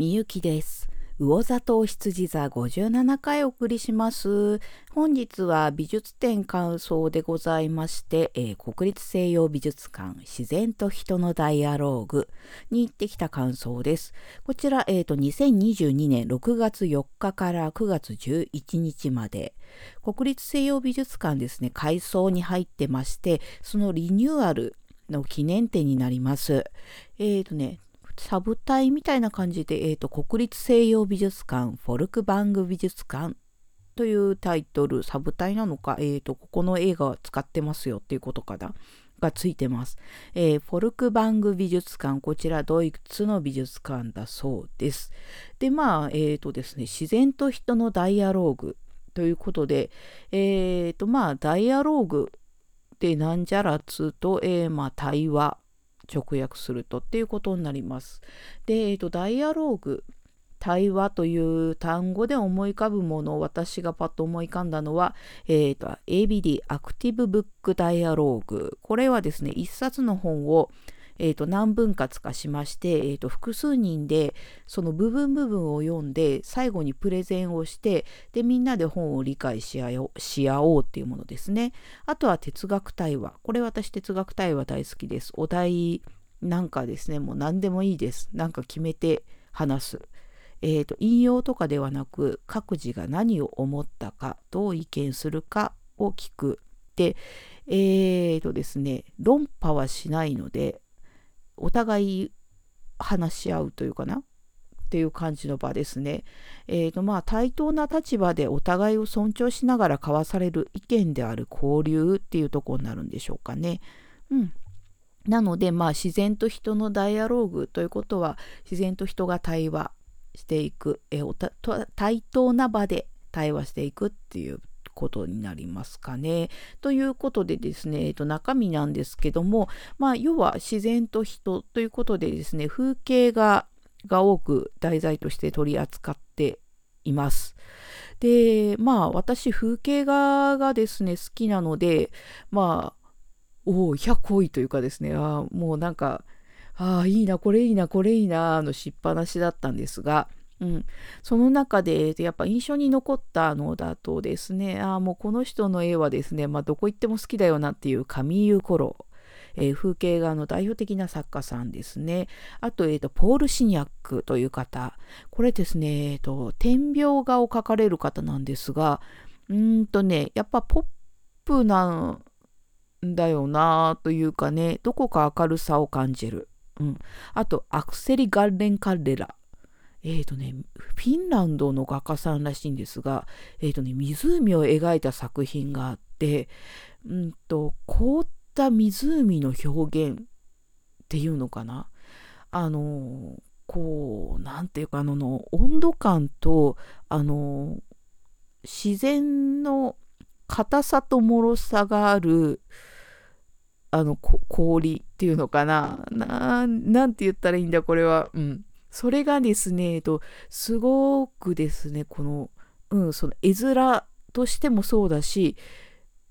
みゆきです。魚座と羊座57回お送りします。本日は美術展感想でございまして、えー、国立西洋美術館自然と人のダイアローグに行ってきた感想です。こちら、えーと、2022年6月4日から9月11日まで国立西洋美術館ですね、改装に入ってまして、そのリニューアルの記念展になります。えっ、ー、とね、サブ隊みたいな感じで、えーと、国立西洋美術館、フォルクバング美術館というタイトル、サブ隊なのか、えーと、ここの映画は使ってますよっていうことかな。がついてます。えー、フォルクバング美術館、こちらドイツの美術館だそうです。で、まあ、えっ、ー、とですね、自然と人のダイアローグということで、えっ、ー、と、まあ、ダイアローグってなんじゃらつうと、えー、まあ、対話直訳するとっていうことになります。で、えーと、ダイアローグ対話という単語で思い浮かぶものを私がパッと思い浮かんだのは、えーと、ABD アクティブブックダイアローグこれはですね一冊の本をえーと、何分割かしまして、えーと、複数人でその部分部分を読んで最後にプレゼンをしてでみんなで本を理解し合おうし合おうっていうものですね。あとは哲学対話これ私哲学対話大好きです。お題なんかですねもう何でもいいです。なんか決めて話す。えーと、引用とかではなく各自が何を思ったかどう意見するかを聞くでえーとですね論破はしないのでお互い話し合うというかな？っていう感じの場ですね。えーとまあ、対等な立場でお互いを尊重しながら交わされる意見である交流っていうとこになるんでしょうかね。うん、なので、まあ、自然と人のダイアローグということは自然と人が対話していく、えー、対等な場で対話していくっていうことになりますかね。ということでですね、えっと、中身なんですけども、まあ、要は自然と人ということでですね、風景画が多く題材として取り扱っています。で、まあ、私、風景画がですね、好きなので、まあ、おお、100多いというかですね、あもうなんか、ああ、いいな、これいいな、これいいな、のしっぱなしだったんですが、うん、その中でやっぱ印象に残ったのだとですねああもうこの人の絵はですね、まあ、どこ行っても好きだよなっていうカミーユ・コロえー、風景画の代表的な作家さんですね。あと、えーと、ポール・シニャックという方。これですね、えーと、点描画を描かれる方なんですが、うーんとね、やっぱポップなんだよなというかね、どこか明るさを感じる。うん、あと、アクセリ・ガッレン・カレラ。え、ー、とね、フィンランドの画家さんらしいんですが、え、ー、とね、湖を描いた作品があって、うんと、凍った湖の表現っていうのかな？あの、こう、なんていうか、あの、温度感と、あの、自然の硬さと脆さがある、あの、氷っていうのかな？ななんて言ったらいいんだ、これは。うん。それがですね、えっと、すごくですね、この、うん、その絵面としてもそうだし、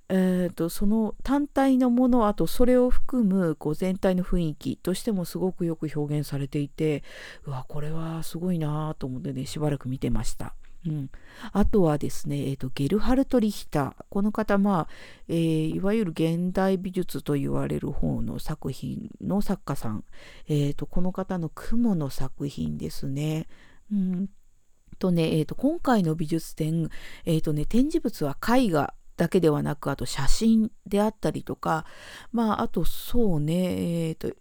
えーと、その単体のものあとそれを含むこう全体の雰囲気としてもすごくよく表現されていてうわこれはすごいなと思ってねしばらく見てました。うん、あとはですね、えーと、ゲルハルト・リヒター。この方、まあえー、いわゆる現代美術と言われる方の作品の作家さん。えーと、この方の雲の作品ですね。うんとね、えーと、今回の美術展、えーとね、展示物は絵画だけではなく、あと写真であったりとか、まあ、あとそうね、えーと、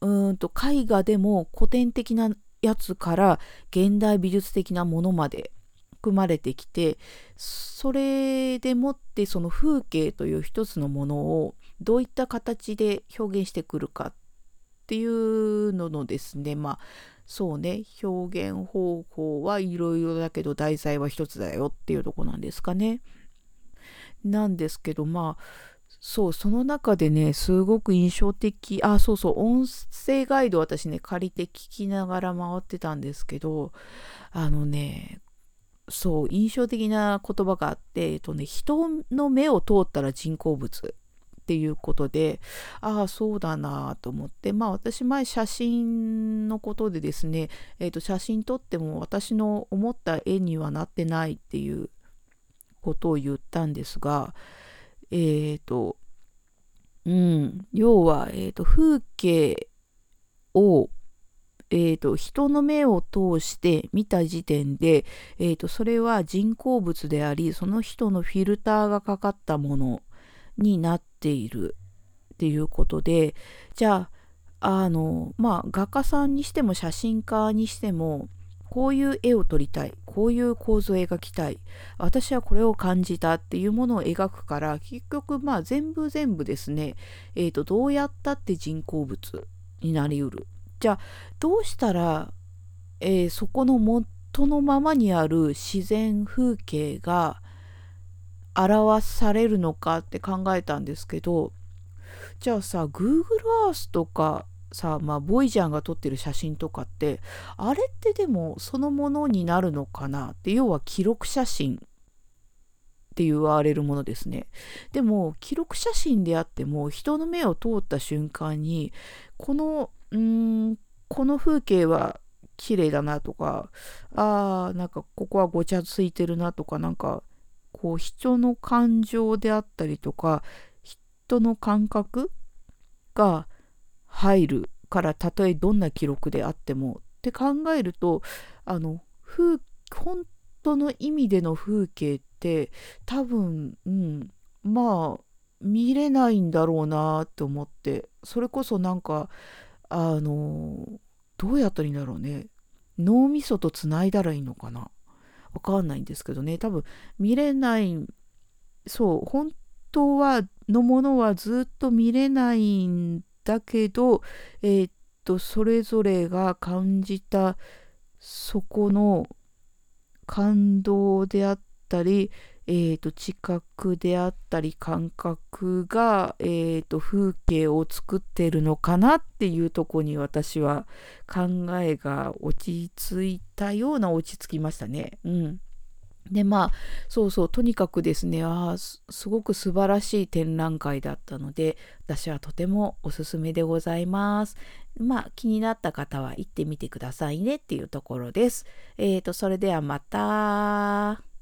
うんと絵画でも古典的なやつから現代美術的なものまで含まれてきてそれでもってその風景という一つのものをどういった形で表現してくるかっていうののですねまあそうね表現方法はいろいろだけど題材は一つだよっていうとこなんですかね。なんですけどまあそうその中でねすごく印象的あそうそう音声ガイド私ね借りて聞きながら回ってたんですけどあのねそう印象的な言葉があって、えっとね、人の目を通ったら人工物っていうことでああそうだなと思ってまあ私前写真のことでですね、えー、と写真撮っても私の思った絵にはなってないっていうことを言ったんですがえっ、ー、とうん要は、えーと、風景をえーと、人の目を通して見た時点で、えーとそれは人工物でありその人のフィルターがかかったものになっているっていうことでじゃああのまあ画家さんにしても写真家にしてもこういう絵を撮りたいこういう構図を描きたい私はこれを感じたっていうものを描くから結局まあ全部全部ですね、えーと、どうやったって人工物になりうる。じゃあどうしたら、えー、そこの元のままにある自然風景が表されるのかって考えたんですけどじゃあさ Google Earth とかさまあボイジャーが撮ってる写真とかってあれってでもそのものになるのかなって要は記録写真って言われるものですね。でも記録写真であっても人の目を通った瞬間にこのうんこの風景は綺麗だなとかあーなんかここはごちゃついてるなとかなんかこう人の感情であったりとか人の感覚が入るからたとえどんな記録であってもって考えるとあの風本当の意味での風景って多分、うん、まあ見れないんだろうなって思ってそれこそなんかあのどうやったらいいんだろうね。脳みそとつないだらいいのかな。わかんないんですけどね。多分見れないそう本当はのものはずっと見れないんだけどえー、っとそれぞれが感じたそこの感動であったり、えー、と知覚であったり感覚が、えー、と風景を作ってるのかなっていうとこに私は考えが落ち着いたような落ち着きましたね。うんでまあそうそうとにかくですねあすごく素晴らしい展覧会だったので私はとてもおすすめでございます。まあ気になった方は行ってみてくださいねっていうところです。えーとそれではまた。